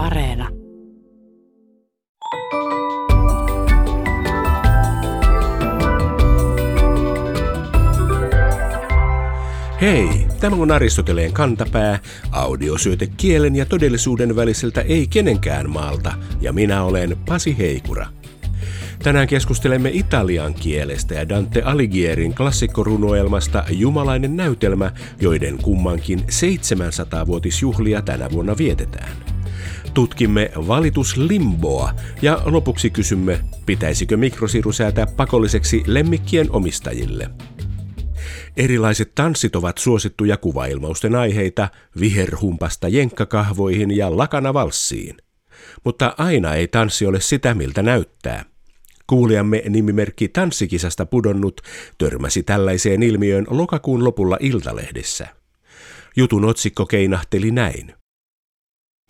Areena. Hei, tämä on Aristoteleen kantapää, audiosyöte kielen ja todellisuuden väliseltä ei kenenkään maalta, ja minä olen Pasi Heikura. Tänään keskustelemme italian kielestä ja Dante Aligierin klassikkorunoelmasta Jumalainen näytelmä, joiden kummankin 700-vuotisjuhlia tänä vuonna vietetään. Tutkimme valituslimboa ja lopuksi kysymme, pitäisikö mikrosiru säätää pakolliseksi lemmikkien omistajille. Erilaiset tanssit ovat suosittuja kuvailmausten aiheita viherhumpasta jenkkakahvoihin ja lakanavalssiin. Mutta aina ei tanssi ole sitä, miltä näyttää. Kuulijamme nimimerkki Tanssikisasta pudonnut törmäsi tällaiseen ilmiöön lokakuun lopulla Iltalehdessä. Jutun otsikko keinahteli näin.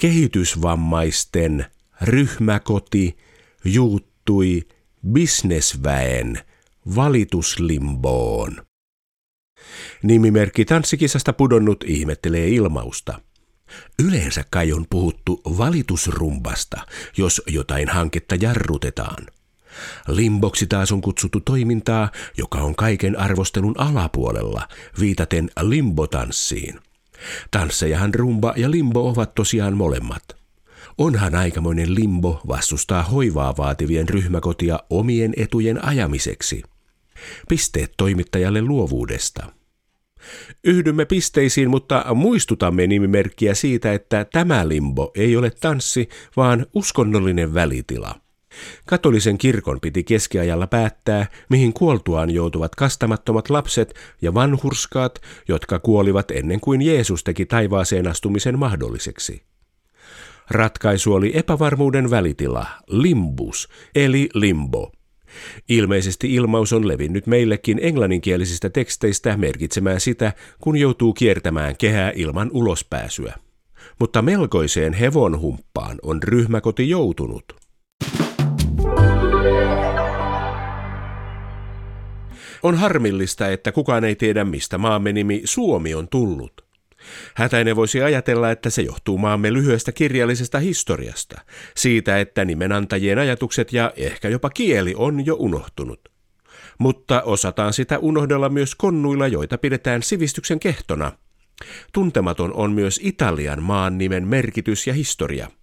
Kehitysvammaisten ryhmäkoti juuttui bisnesväen valituslimboon. Nimimerkki Tanssikisasta pudonnut ihmettelee ilmausta. Yleensä kai on puhuttu valitusrumbasta, jos jotain hanketta jarrutetaan – Limboksi taas on kutsuttu toimintaa, joka on kaiken arvostelun alapuolella, viitaten limbotanssiin. Tanssejahan rumba ja limbo ovat tosiaan molemmat. Onhan aikamoinen limbo vastustaa hoivaa vaativien ryhmäkotia omien etujen ajamiseksi. Pisteet toimittajalle luovuudesta. Yhdymme pisteisiin, mutta muistutamme nimimerkkiä siitä, että tämä limbo ei ole tanssi, vaan uskonnollinen välitila. Katolisen kirkon piti keskiajalla päättää, mihin kuoltuaan joutuvat kastamattomat lapset ja vanhurskaat, jotka kuolivat ennen kuin Jeesus teki taivaaseen astumisen mahdolliseksi. Ratkaisu oli epävarmuuden välitila, limbus, eli limbo. Ilmeisesti ilmaus on levinnyt meillekin englanninkielisistä teksteistä merkitsemään sitä, kun joutuu kiertämään kehää ilman ulospääsyä. Mutta melkoiseen hevonhumppaan on ryhmäkoti joutunut. On harmillista, että kukaan ei tiedä, mistä maamme nimi Suomi on tullut. Hätäinen voisi ajatella, että se johtuu maamme lyhyestä kirjallisesta historiasta, siitä, että nimenantajien ajatukset ja ehkä jopa kieli on jo unohtunut. Mutta osataan sitä unohdella myös konnuilla, joita pidetään sivistyksen kehtona. Tuntematon on myös Italian maan nimen merkitys ja historia –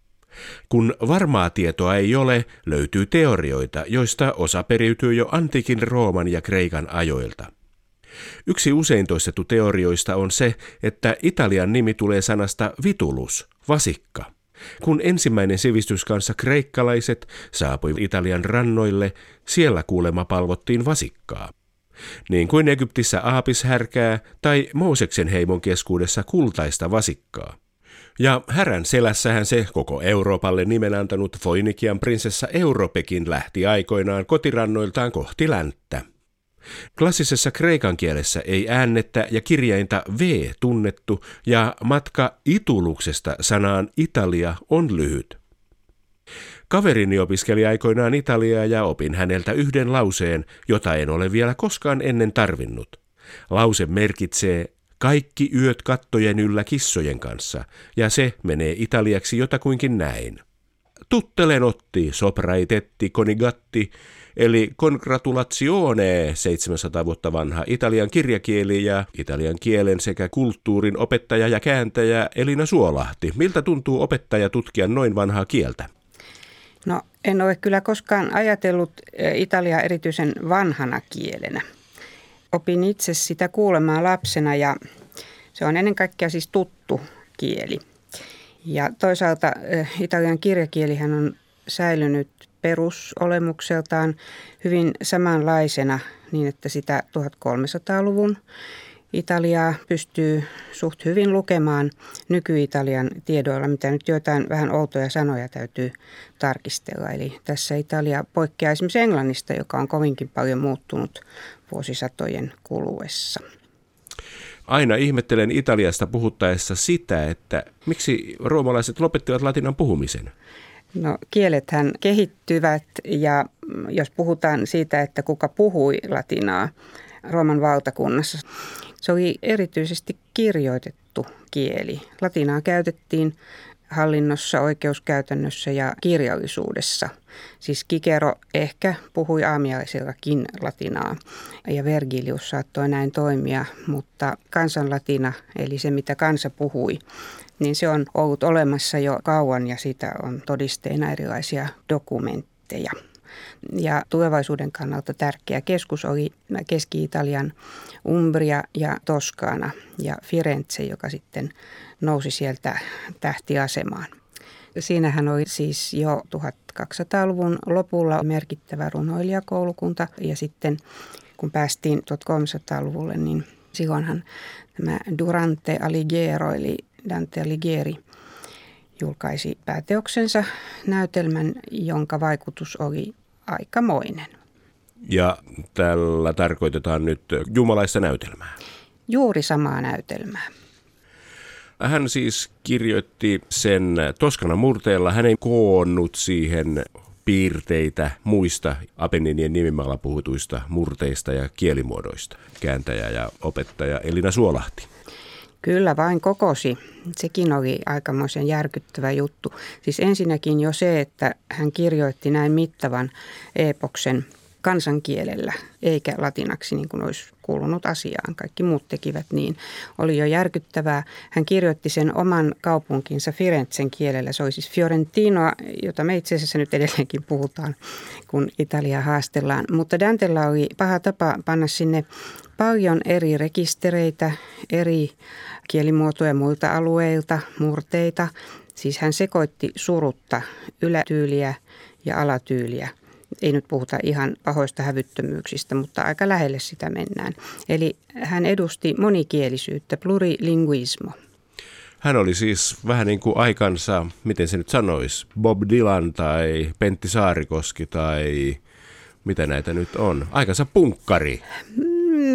kun varmaa tietoa ei ole, löytyy teorioita, joista osa periytyy jo antiikin Rooman ja Kreikan ajoilta. Yksi usein toistettu teorioista on se, että Italian nimi tulee sanasta vitulus, vasikka. Kun ensimmäinen sivistyskansa kreikkalaiset saapui Italian rannoille, siellä kuulema palvottiin vasikkaa. Niin kuin Egyptissä aapishärkää tai Mooseksen heimon keskuudessa kultaista vasikkaa. Ja härän selässähän se koko Euroopalle nimen antanut Foinikian prinsessa Europekin lähti aikoinaan kotirannoiltaan kohti länttä. Klassisessa kreikan kielessä ei äännettä ja kirjainta V tunnettu ja matka ituluksesta sanaan Italia on lyhyt. Kaverini opiskeli aikoinaan Italiaa ja opin häneltä yhden lauseen, jota en ole vielä koskaan ennen tarvinnut. Lause merkitsee kaikki yöt kattojen yllä kissojen kanssa, ja se menee italiaksi jotakuinkin näin. Tuttelen otti, sopraitetti, conigatti, eli congratulazione, 700 vuotta vanha italian kirjakieli ja italian kielen sekä kulttuurin opettaja ja kääntäjä Elina Suolahti. Miltä tuntuu opettaja tutkia noin vanhaa kieltä? No en ole kyllä koskaan ajatellut eh, Italia erityisen vanhana kielenä opin itse sitä kuulemaan lapsena ja se on ennen kaikkea siis tuttu kieli. Ja toisaalta eh, italian kirjakielihän on säilynyt perusolemukseltaan hyvin samanlaisena niin, että sitä 1300-luvun Italiaa pystyy suht hyvin lukemaan nyky-Italian tiedoilla, mitä nyt joitain vähän outoja sanoja täytyy tarkistella. Eli tässä Italia poikkeaa esimerkiksi Englannista, joka on kovinkin paljon muuttunut vuosisatojen kuluessa. Aina ihmettelen Italiasta puhuttaessa sitä, että miksi roomalaiset lopettivat latinan puhumisen. No kielethän kehittyvät ja jos puhutaan siitä, että kuka puhui latinaa Rooman valtakunnassa, se oli erityisesti kirjoitettu kieli. Latinaa käytettiin hallinnossa, oikeuskäytännössä ja kirjallisuudessa. Siis Kikero ehkä puhui aamiaisellakin latinaa ja Vergilius saattoi näin toimia, mutta kansanlatina, eli se mitä kansa puhui, niin se on ollut olemassa jo kauan ja siitä on todisteina erilaisia dokumentteja. Ja tulevaisuuden kannalta tärkeä keskus oli Keski-Italian Umbria ja Toskana ja Firenze, joka sitten nousi sieltä tähtiasemaan. Siinähän oli siis jo 1200-luvun lopulla merkittävä runoilijakoulukunta ja sitten kun päästiin 1300-luvulle, niin silloinhan tämä Durante Alighiero eli Dante Alighieri julkaisi pääteoksensa näytelmän, jonka vaikutus oli aikamoinen. Ja tällä tarkoitetaan nyt jumalaista näytelmää. Juuri samaa näytelmää. Hän siis kirjoitti sen Toskana murteella. Hän ei koonnut siihen piirteitä muista Apenninien nimimaalla puhutuista murteista ja kielimuodoista. Kääntäjä ja opettaja Elina Suolahti. Kyllä vain kokosi. Sekin oli aikamoisen järkyttävä juttu. Siis ensinnäkin jo se, että hän kirjoitti näin mittavan epoksen kansankielellä, eikä latinaksi niin kuin olisi kuulunut asiaan. Kaikki muut tekivät niin. Oli jo järkyttävää. Hän kirjoitti sen oman kaupunkinsa Firenzen kielellä. Se oli siis Fiorentinoa, jota me itse asiassa nyt edelleenkin puhutaan, kun Italia haastellaan. Mutta Dantella oli paha tapa panna sinne paljon eri rekistereitä, eri kielimuotoja muilta alueilta, murteita. Siis hän sekoitti surutta ylätyyliä ja alatyyliä. Ei nyt puhuta ihan pahoista hävyttömyyksistä, mutta aika lähelle sitä mennään. Eli hän edusti monikielisyyttä, plurilinguismo. Hän oli siis vähän niin kuin aikansa, miten se nyt sanoisi, Bob Dylan tai Pentti Saarikoski tai mitä näitä nyt on. Aikansa punkkari.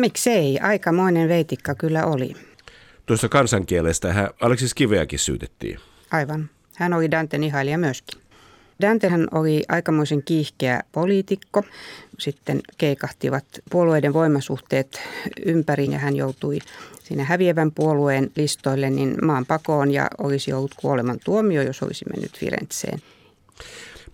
Miksei, aikamoinen veitikka kyllä oli. Tuosta kansankielestä hän Aleksis Kiveäkin syytettiin. Aivan. Hän oli Danten ihailija myöskin. Dantehan oli aikamoisen kiihkeä poliitikko. Sitten keikahtivat puolueiden voimasuhteet ympäri ja hän joutui siinä häviävän puolueen listoille niin maan pakoon ja olisi ollut kuoleman tuomio, jos olisi mennyt Firenzeen.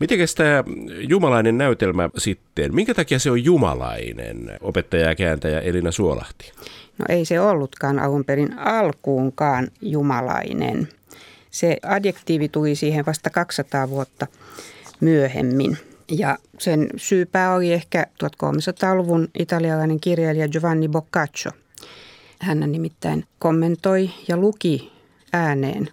Miten tämä jumalainen näytelmä sitten, minkä takia se on jumalainen, opettaja ja kääntäjä Elina Suolahti? No ei se ollutkaan alun perin alkuunkaan jumalainen. Se adjektiivi tuli siihen vasta 200 vuotta myöhemmin. Ja sen syypää oli ehkä 1300-luvun italialainen kirjailija Giovanni Boccaccio. Hän nimittäin kommentoi ja luki ääneen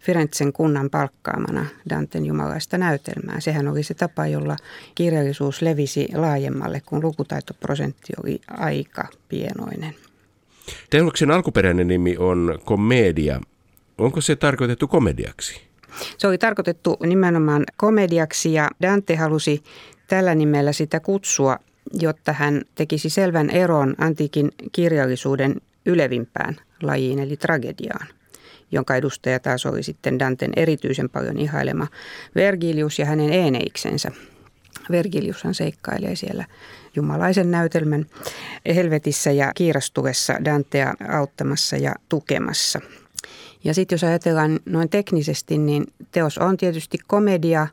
Firenzen kunnan palkkaamana Danten jumalaista näytelmää. Sehän oli se tapa, jolla kirjallisuus levisi laajemmalle, kun lukutaitoprosentti oli aika pienoinen. Teoksen alkuperäinen nimi on Komedia. Onko se tarkoitettu komediaksi? Se oli tarkoitettu nimenomaan komediaksi ja Dante halusi tällä nimellä sitä kutsua, jotta hän tekisi selvän eron antiikin kirjallisuuden ylevimpään lajiin eli tragediaan jonka edustaja taas oli sitten Danten erityisen paljon ihailema Vergilius ja hänen Eneiksensä. Vergiliushan seikkailee siellä jumalaisen näytelmän helvetissä ja kiirastuvessa Dantea auttamassa ja tukemassa. Ja sitten jos ajatellaan noin teknisesti, niin teos on tietysti komedia,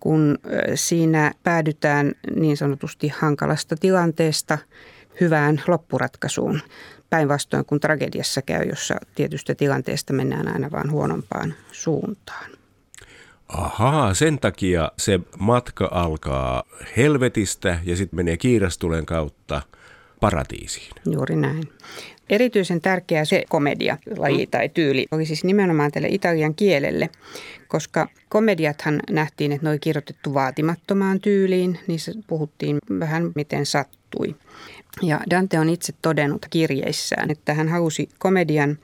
kun siinä päädytään niin sanotusti hankalasta tilanteesta hyvään loppuratkaisuun. Päinvastoin kuin tragediassa käy, jossa tietystä tilanteesta mennään aina vain huonompaan suuntaan. Ahaa, sen takia se matka alkaa helvetistä ja sitten menee kiirastulen kautta paratiisiin. Juuri näin. Erityisen tärkeä se komedia, laji tai tyyli, oli siis nimenomaan tälle italian kielelle, koska komediathan nähtiin, että ne oli kirjoitettu vaatimattomaan tyyliin, niissä puhuttiin vähän miten sattui. Ja Dante on itse todennut kirjeissään, että hän halusi komedian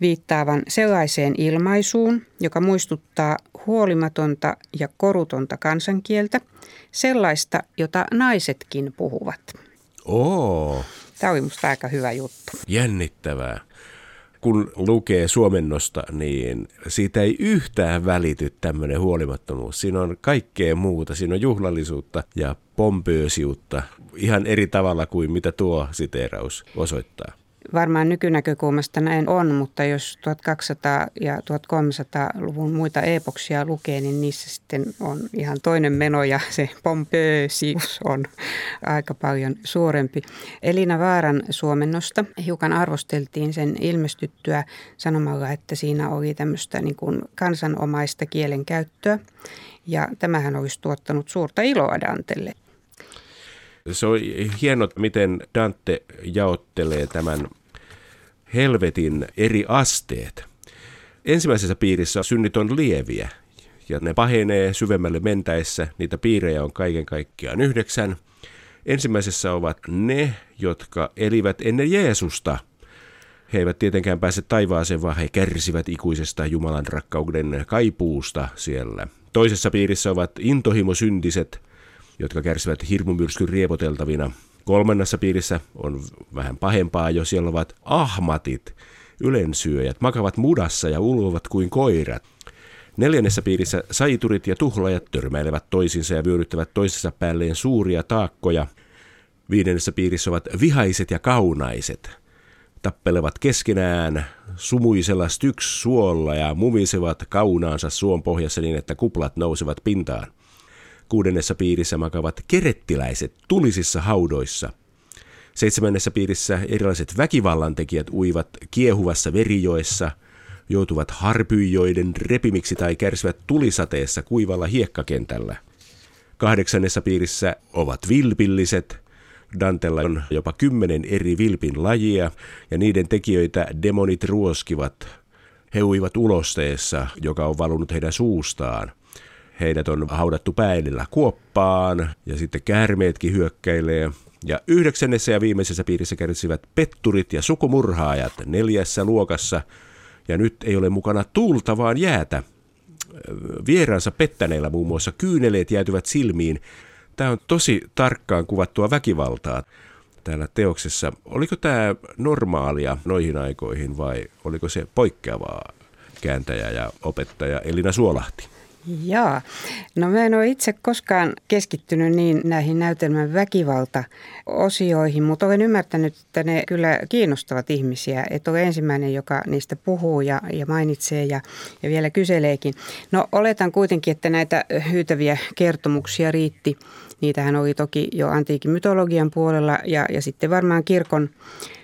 viittaavan sellaiseen ilmaisuun, joka muistuttaa huolimatonta ja korutonta kansankieltä, sellaista, jota naisetkin puhuvat. Oo. Tämä oli minusta aika hyvä juttu. Jännittävää. Kun lukee suomennosta, niin siitä ei yhtään välity tämmöinen huolimattomuus. Siinä on kaikkea muuta. Siinä on juhlallisuutta ja pompöösiutta ihan eri tavalla kuin mitä tuo siteeraus osoittaa. Varmaan nykynäkökulmasta näin on, mutta jos 1200- ja 1300-luvun muita epoksia lukee, niin niissä sitten on ihan toinen meno ja se pompöösius on aika paljon suurempi. Elina Vaaran suomennosta hiukan arvosteltiin sen ilmestyttyä sanomalla, että siinä oli tämmöistä niin kuin kansanomaista kielenkäyttöä. Ja tämähän olisi tuottanut suurta iloa Dantelle. Se on hieno, miten Dante jaottelee tämän helvetin eri asteet. Ensimmäisessä piirissä synnit on lieviä ja ne pahenee syvemmälle mentäessä. Niitä piirejä on kaiken kaikkiaan yhdeksän. Ensimmäisessä ovat ne, jotka elivät ennen Jeesusta. He eivät tietenkään pääse taivaaseen, vaan he kärsivät ikuisesta Jumalan rakkauden kaipuusta siellä. Toisessa piirissä ovat intohimosyntiset, jotka kärsivät hirmumyrskyn riepoteltavina. Kolmannessa piirissä on vähän pahempaa jo, siellä ovat ahmatit, ylensyöjät, makavat mudassa ja ulvovat kuin koirat. Neljännessä piirissä saiturit ja tuhlajat törmäilevät toisinsa ja vyöryttävät toisessa päälleen suuria taakkoja. Viidennessä piirissä ovat vihaiset ja kaunaiset. Tappelevat keskenään sumuisella styks suolla ja mumisevat kaunaansa suon pohjassa niin, että kuplat nousevat pintaan. Kuudennessa piirissä makavat kerettiläiset tulisissa haudoissa. Seitsemännessä piirissä erilaiset väkivallantekijät uivat kiehuvassa verijoessa, joutuvat harpyjoiden repimiksi tai kärsivät tulisateessa kuivalla hiekkakentällä. Kahdeksannessa piirissä ovat vilpilliset. Dantella on jopa kymmenen eri vilpin lajia ja niiden tekijöitä demonit ruoskivat. He uivat ulosteessa, joka on valunut heidän suustaan – Heidät on haudattu päälillä kuoppaan ja sitten käärmeetkin hyökkäilee. Ja yhdeksännessä ja viimeisessä piirissä kärsivät petturit ja sukumurhaajat neljässä luokassa. Ja nyt ei ole mukana tuulta, vaan jäätä. Vieraansa pettäneillä muun muassa kyyneleet jäätyvät silmiin. Tämä on tosi tarkkaan kuvattua väkivaltaa täällä teoksessa. Oliko tämä normaalia noihin aikoihin vai oliko se poikkeavaa kääntäjä ja opettaja Elina Suolahti? Joo. No mä en ole itse koskaan keskittynyt niin näihin näytelmän väkivalta-osioihin, mutta olen ymmärtänyt, että ne kyllä kiinnostavat ihmisiä. Että olen ensimmäinen, joka niistä puhuu ja, ja mainitsee ja, ja vielä kyseleekin. No oletan kuitenkin, että näitä hyytäviä kertomuksia riitti. Niitähän oli toki jo antiikin mytologian puolella ja, ja sitten varmaan kirkon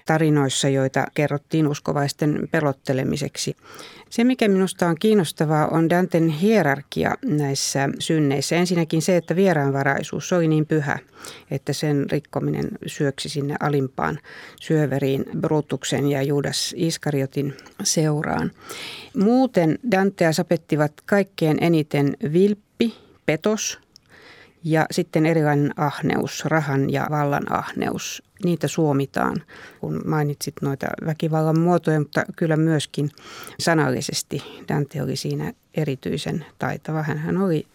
tarinoissa, joita kerrottiin uskovaisten pelottelemiseksi. Se, mikä minusta on kiinnostavaa, on Danten hierarkia näissä synneissä. Ensinnäkin se, että vieraanvaraisuus oli niin pyhä, että sen rikkominen syöksi sinne alimpaan syöveriin Brutuksen ja Juudas Iskariotin seuraan. Muuten Dantea sapettivat kaikkein eniten vilppi, petos ja sitten erilainen ahneus, rahan ja vallan ahneus niitä suomitaan, kun mainitsit noita väkivallan muotoja, mutta kyllä myöskin sanallisesti Dante oli siinä erityisen taitava. Hän oli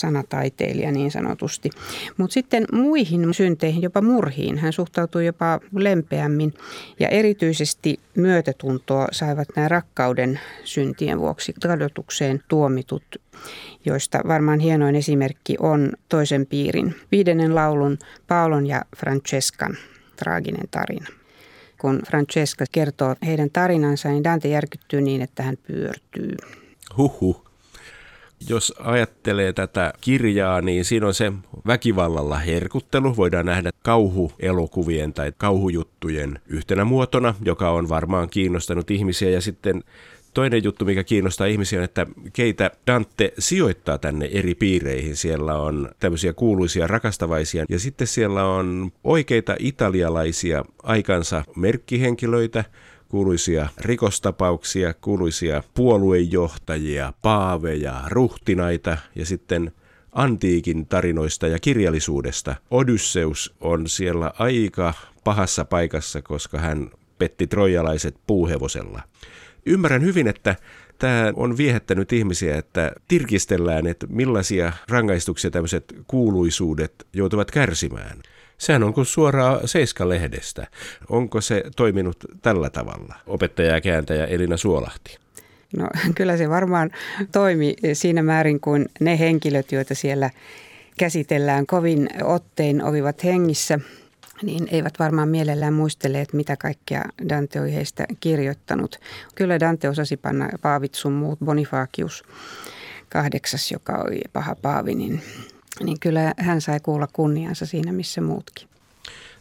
sanataiteilija niin sanotusti. Mutta sitten muihin synteihin, jopa murhiin, hän suhtautui jopa lempeämmin ja erityisesti myötätuntoa saivat nämä rakkauden syntien vuoksi tradotukseen tuomitut joista varmaan hienoin esimerkki on toisen piirin viidennen laulun Paulon ja Francescan traaginen tarina. Kun Francesca kertoo heidän tarinansa, niin Dante järkyttyy niin, että hän pyörtyy. Huhhuh. Jos ajattelee tätä kirjaa, niin siinä on se väkivallalla herkuttelu. Voidaan nähdä kauhuelokuvien tai kauhujuttujen yhtenä muotona, joka on varmaan kiinnostanut ihmisiä. Ja sitten toinen juttu, mikä kiinnostaa ihmisiä, on, että keitä Dante sijoittaa tänne eri piireihin. Siellä on tämmöisiä kuuluisia rakastavaisia ja sitten siellä on oikeita italialaisia aikansa merkkihenkilöitä, kuuluisia rikostapauksia, kuuluisia puoluejohtajia, paaveja, ruhtinaita ja sitten antiikin tarinoista ja kirjallisuudesta. Odysseus on siellä aika pahassa paikassa, koska hän petti trojalaiset puuhevosella ymmärrän hyvin, että tämä on viehättänyt ihmisiä, että tirkistellään, että millaisia rangaistuksia tämmöiset kuuluisuudet joutuvat kärsimään. Sehän on kuin suoraa Seiska-lehdestä. Onko se toiminut tällä tavalla? Opettaja ja kääntäjä Elina Suolahti. No kyllä se varmaan toimi siinä määrin, kuin ne henkilöt, joita siellä käsitellään kovin ottein, olivat hengissä. niin eivät varmaan mielellään muistele, että mitä kaikkea Dante oli heistä kirjoittanut. Kyllä Dante osasi panna paavit sun muut, Bonifacius kahdeksas, joka oli paha paavi, niin, niin kyllä hän sai kuulla kunniansa siinä, missä muutkin.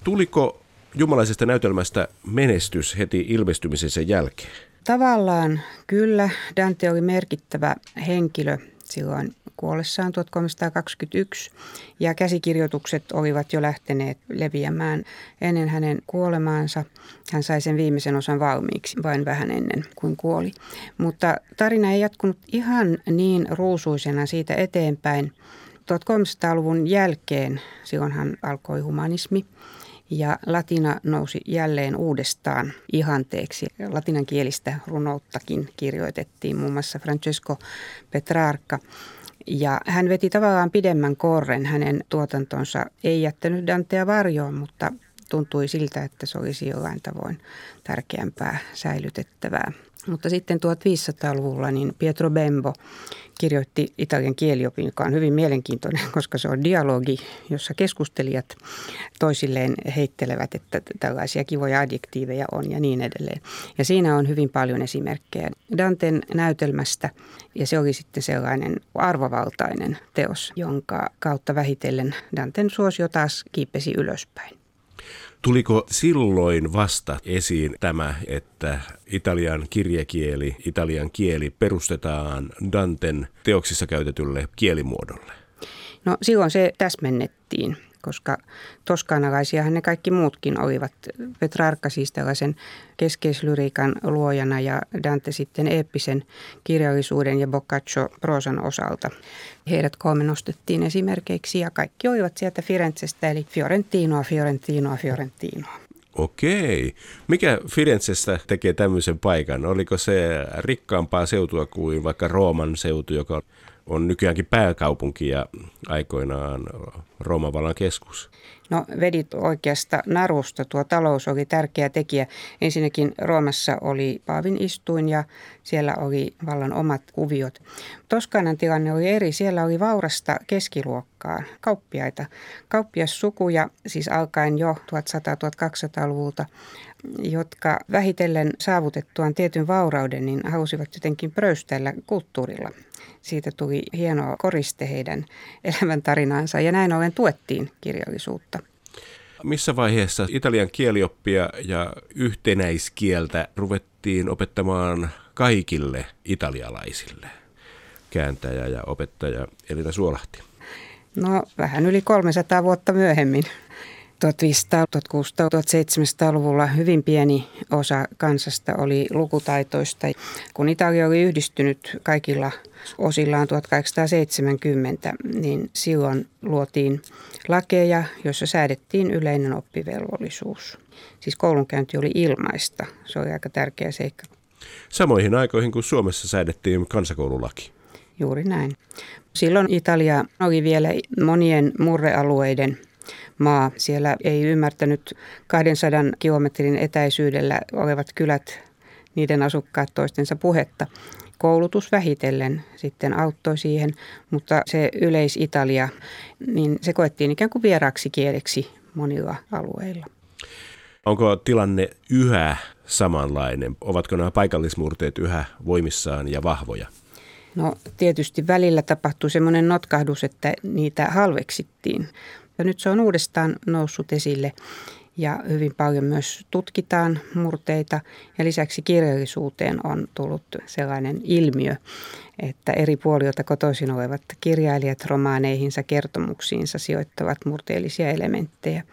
Tuliko jumalaisesta näytelmästä menestys heti ilmestymisensä jälkeen? Tavallaan kyllä Dante oli merkittävä henkilö silloin kuollessaan 1321 ja käsikirjoitukset olivat jo lähteneet leviämään ennen hänen kuolemaansa. Hän sai sen viimeisen osan valmiiksi vain vähän ennen kuin kuoli. Mutta tarina ei jatkunut ihan niin ruusuisena siitä eteenpäin. 1300-luvun jälkeen, silloinhan alkoi humanismi, ja latina nousi jälleen uudestaan ihanteeksi. Latinankielistä runouttakin kirjoitettiin muun muassa Francesco Petrarca. Ja hän veti tavallaan pidemmän korren. Hänen tuotantonsa ei jättänyt Dantea varjoon, mutta tuntui siltä, että se olisi jollain tavoin tärkeämpää säilytettävää. Mutta sitten 1500-luvulla niin Pietro Bembo kirjoitti italian kieliopin, joka on hyvin mielenkiintoinen, koska se on dialogi, jossa keskustelijat toisilleen heittelevät, että tällaisia kivoja adjektiiveja on ja niin edelleen. Ja siinä on hyvin paljon esimerkkejä Danten näytelmästä ja se oli sitten sellainen arvovaltainen teos, jonka kautta vähitellen Danten suosio taas kiipesi ylöspäin. Tuliko silloin vasta esiin tämä, että italian kirjekieli, italian kieli perustetaan Danten teoksissa käytetylle kielimuodolle? No silloin se täsmennettiin koska toskanalaisiahan ne kaikki muutkin olivat. Petrarka siis tällaisen keskeislyriikan luojana ja Dante sitten eeppisen kirjallisuuden ja Boccaccio prosan osalta. Heidät kolme nostettiin esimerkkeiksi ja kaikki olivat sieltä Firenzestä eli Fiorentinoa, Fiorentinoa, Fiorentinoa. Okei. Mikä Firenzestä tekee tämmöisen paikan? Oliko se rikkaampaa seutua kuin vaikka Rooman seutu, joka on nykyäänkin pääkaupunki ja aikoinaan Rooman vallan keskus? No vedit oikeasta narusta. Tuo talous oli tärkeä tekijä. Ensinnäkin Roomassa oli Paavin istuin ja siellä oli vallan omat kuviot. Toskanan tilanne oli eri. Siellä oli vaurasta keskiluokkaa, kauppiaita. Kauppiassukuja, siis alkaen jo 1100-1200-luvulta, jotka vähitellen saavutettuaan tietyn vaurauden, niin halusivat jotenkin pröystellä kulttuurilla. Siitä tuli hieno koriste heidän elämäntarinaansa ja näin ollen tuettiin kirjallisuutta. Missä vaiheessa italian kielioppia ja yhtenäiskieltä ruvettiin opettamaan kaikille italialaisille? Kääntäjä ja opettaja Elina Suolahti. No vähän yli 300 vuotta myöhemmin. 1500, 1600, 1700-luvulla hyvin pieni osa kansasta oli lukutaitoista. Kun Italia oli yhdistynyt kaikilla osillaan 1870, niin silloin luotiin lakeja, joissa säädettiin yleinen oppivelvollisuus. Siis koulunkäynti oli ilmaista. Se oli aika tärkeä seikka. Samoihin aikoihin kuin Suomessa säädettiin kansakoululaki. Juuri näin. Silloin Italia oli vielä monien murrealueiden maa. Siellä ei ymmärtänyt 200 kilometrin etäisyydellä olevat kylät, niiden asukkaat toistensa puhetta. Koulutus vähitellen sitten auttoi siihen, mutta se yleis-Italia, niin se koettiin ikään kuin vieraaksi kieleksi monilla alueilla. Onko tilanne yhä samanlainen? Ovatko nämä paikallismurteet yhä voimissaan ja vahvoja? No tietysti välillä tapahtui semmoinen notkahdus, että niitä halveksittiin. Ja nyt se on uudestaan noussut esille ja hyvin paljon myös tutkitaan murteita ja lisäksi kirjallisuuteen on tullut sellainen ilmiö, että eri puolilta kotoisin olevat kirjailijat romaaneihinsa, kertomuksiinsa sijoittavat murteellisia elementtejä.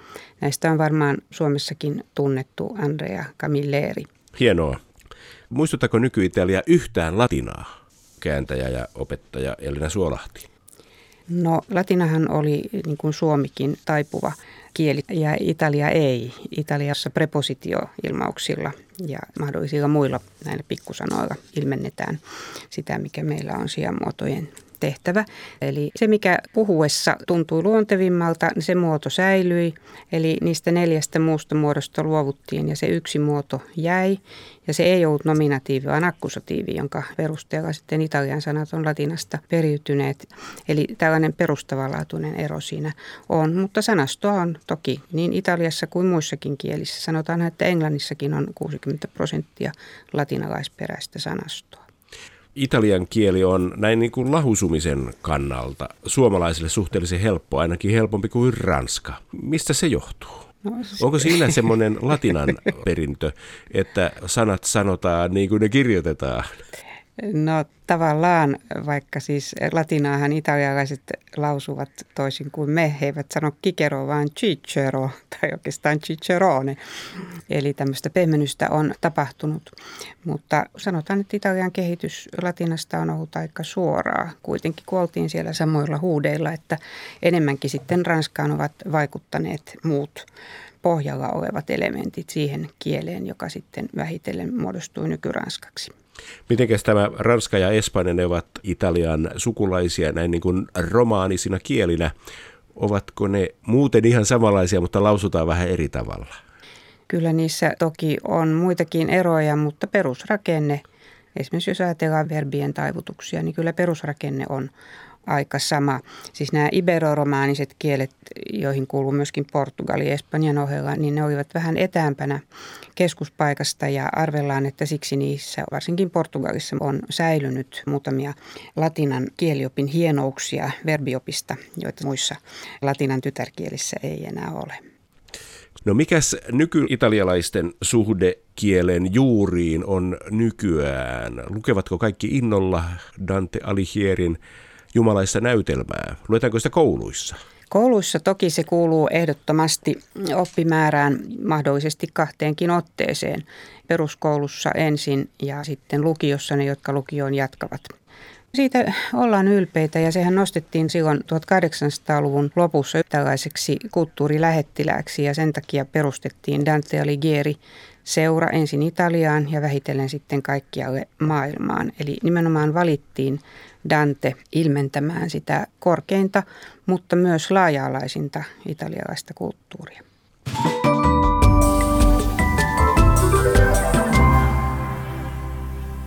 Näistä on varmaan Suomessakin tunnettu Andrea Camilleri. Hienoa. Muistuttako nyky-Italia yhtään latinaa? Kääntäjä ja opettaja Elina Suolahti. No latinahan oli niin kuin suomikin taipuva kieli ja Italia ei. Italiassa prepositioilmauksilla ja mahdollisilla muilla näillä pikkusanoilla ilmennetään sitä, mikä meillä on sijamuotojen tehtävä. Eli se, mikä puhuessa tuntui luontevimmalta, niin se muoto säilyi. Eli niistä neljästä muusta muodosta luovuttiin ja se yksi muoto jäi. Ja se ei ollut nominatiivi, vaan akkusatiivi, jonka perusteella sitten italian sanat on latinasta periytyneet. Eli tällainen perustavanlaatuinen ero siinä on. Mutta sanastoa on toki niin Italiassa kuin muissakin kielissä. Sanotaan, että Englannissakin on 60 prosenttia latinalaisperäistä sanastoa. Italian kieli on näin niin kuin lahusumisen kannalta suomalaisille suhteellisen helppo, ainakin helpompi kuin ranska. Mistä se johtuu? No, Onko sillä semmoinen latinan perintö, että sanat sanotaan niin kuin ne kirjoitetaan? No tavallaan, vaikka siis latinaahan italialaiset lausuvat toisin kuin me, he eivät sano kikero, vaan cicero tai oikeastaan cicerone. Eli tämmöistä pehmennystä on tapahtunut. Mutta sanotaan, että Italian kehitys latinasta on ollut aika suoraa. Kuitenkin kuoltiin siellä samoilla huudeilla, että enemmänkin sitten Ranskaan ovat vaikuttaneet muut pohjalla olevat elementit siihen kieleen, joka sitten vähitellen muodostui nykyranskaksi. Mitenkäs tämä ranska ja espanja, ne ovat Italian sukulaisia näin niin kuin romaanisina kielinä. Ovatko ne muuten ihan samanlaisia, mutta lausutaan vähän eri tavalla? Kyllä niissä toki on muitakin eroja, mutta perusrakenne, esimerkiksi jos ajatellaan verbien taivutuksia, niin kyllä perusrakenne on aika sama. Siis nämä iberoromaaniset kielet, joihin kuuluu myöskin Portugali Espanjan ohella, niin ne olivat vähän etäämpänä keskuspaikasta ja arvellaan, että siksi niissä, varsinkin Portugalissa, on säilynyt muutamia latinan kieliopin hienouksia verbiopista, joita muissa latinan tytärkielissä ei enää ole. No mikäs nyky-italialaisten suhde kielen juuriin on nykyään? Lukevatko kaikki innolla Dante Alighierin jumalaista näytelmää? Luetaanko sitä kouluissa? Kouluissa toki se kuuluu ehdottomasti oppimäärään mahdollisesti kahteenkin otteeseen. Peruskoulussa ensin ja sitten lukiossa ne, jotka lukioon jatkavat. Siitä ollaan ylpeitä ja sehän nostettiin silloin 1800-luvun lopussa tällaiseksi kulttuurilähettilääksi ja sen takia perustettiin Dante Alighieri seura ensin Italiaan ja vähitellen sitten kaikkialle maailmaan. Eli nimenomaan valittiin Dante ilmentämään sitä korkeinta, mutta myös laaja-alaisinta italialaista kulttuuria.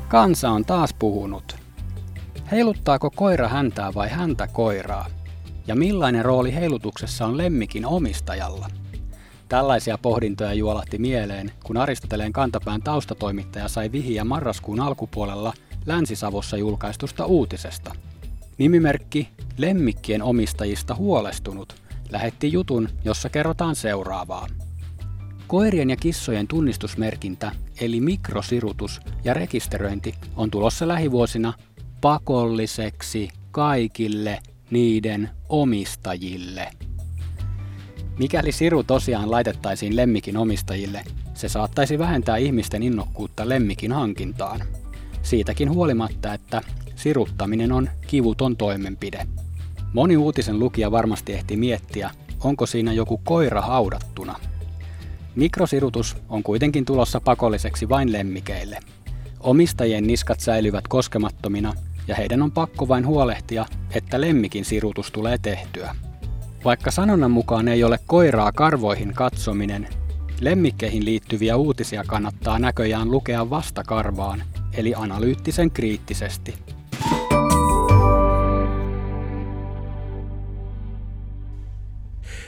Kansa on taas puhunut. Heiluttaako koira häntää vai häntä koiraa? Ja millainen rooli heilutuksessa on lemmikin omistajalla? Tällaisia pohdintoja juolahti mieleen, kun Aristoteleen kantapään taustatoimittaja sai vihiä marraskuun alkupuolella Länsi-Savossa julkaistusta uutisesta. Nimimerkki Lemmikkien omistajista huolestunut lähetti jutun, jossa kerrotaan seuraavaa. Koirien ja kissojen tunnistusmerkintä, eli mikrosirutus ja rekisteröinti, on tulossa lähivuosina pakolliseksi kaikille niiden omistajille. Mikäli siru tosiaan laitettaisiin lemmikin omistajille, se saattaisi vähentää ihmisten innokkuutta lemmikin hankintaan. Siitäkin huolimatta, että siruttaminen on kivuton toimenpide. Moni uutisen lukija varmasti ehti miettiä, onko siinä joku koira haudattuna. Mikrosirutus on kuitenkin tulossa pakolliseksi vain lemmikeille. Omistajien niskat säilyvät koskemattomina ja heidän on pakko vain huolehtia, että lemmikin sirutus tulee tehtyä. Vaikka sanonnan mukaan ei ole koiraa karvoihin katsominen, lemmikkeihin liittyviä uutisia kannattaa näköjään lukea vastakarvaan, eli analyyttisen kriittisesti.